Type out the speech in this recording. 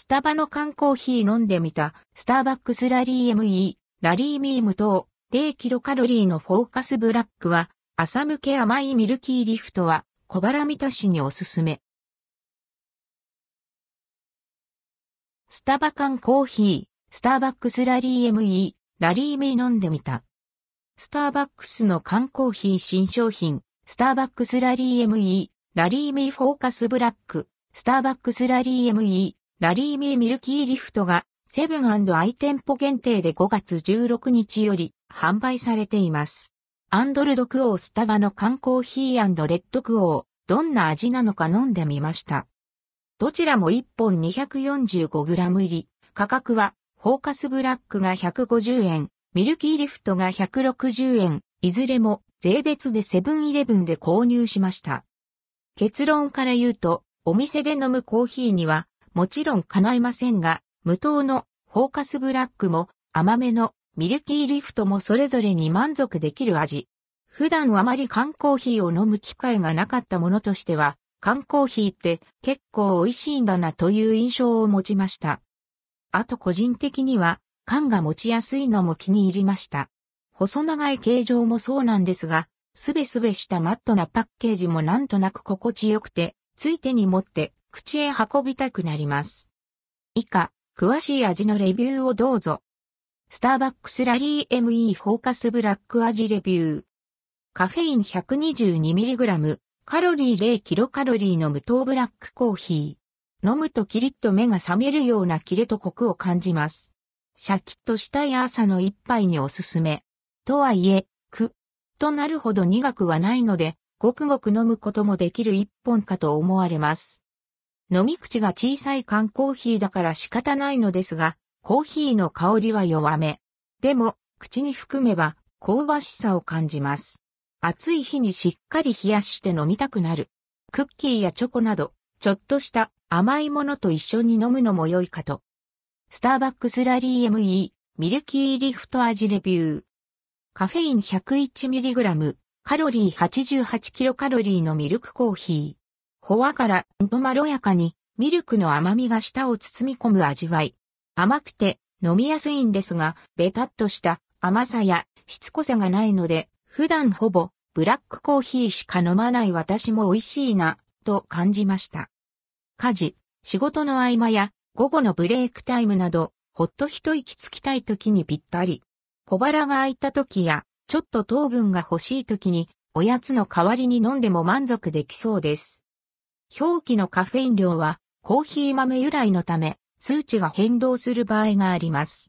スタバの缶コーヒー飲んでみた、スターバックスラリー ME、ラリーミーム等、0キロカロリーのフォーカスブラックは、朝向け甘いミルキーリフトは、小腹満たしにおすすめ。スタバ缶コーヒー、スターバックスラリー ME、ラリーミー飲んでみた。スターバックスの缶コーヒー新商品、スターバックスラリー ME、ラリーミーフォーカスブラック、スターバックスラリー ME、ラリーミーミルキーリフトがセブンアイ店舗限定で5月16日より販売されています。アンドルドクオースタバの缶コーヒーレッドクオー、どんな味なのか飲んでみました。どちらも1本 245g 入り、価格はフォーカスブラックが150円、ミルキーリフトが160円、いずれも税別でセブンイレブンで購入しました。結論から言うと、お店で飲むコーヒーにはもちろん叶いませんが、無糖のフォーカスブラックも甘めのミルキーリフトもそれぞれに満足できる味。普段あまり缶コーヒーを飲む機会がなかったものとしては、缶コーヒーって結構美味しいんだなという印象を持ちました。あと個人的には缶が持ちやすいのも気に入りました。細長い形状もそうなんですが、すべすべしたマットなパッケージもなんとなく心地よくて、つい手に持って口へ運びたくなります。以下、詳しい味のレビューをどうぞ。スターバックスラリー ME フォーカスブラック味レビュー。カフェイン 122mg、カロリー0キロカロリーの無糖ブラックコーヒー。飲むとキリッと目が覚めるようなキレとコクを感じます。シャキッとしたい朝の一杯におすすめ。とはいえ、く、となるほど苦くはないので、ごくごく飲むこともできる一本かと思われます。飲み口が小さい缶コーヒーだから仕方ないのですが、コーヒーの香りは弱め。でも、口に含めば香ばしさを感じます。暑い日にしっかり冷やして飲みたくなる。クッキーやチョコなど、ちょっとした甘いものと一緒に飲むのも良いかと。スターバックスラリー ME ミルキーリフト味レビュー。カフェイン 101mg、カロリー 88kcal のミルクコーヒー。ほわからんとまろやかにミルクの甘みが舌を包み込む味わい。甘くて飲みやすいんですが、ベタっとした甘さやしつこさがないので、普段ほぼブラックコーヒーしか飲まない私も美味しいな、と感じました。家事、仕事の合間や午後のブレイクタイムなど、ほっと一息つきたい時にぴったり。小腹が空いた時や、ちょっと糖分が欲しい時に、おやつの代わりに飲んでも満足できそうです。表記のカフェイン量はコーヒー豆由来のため数値が変動する場合があります。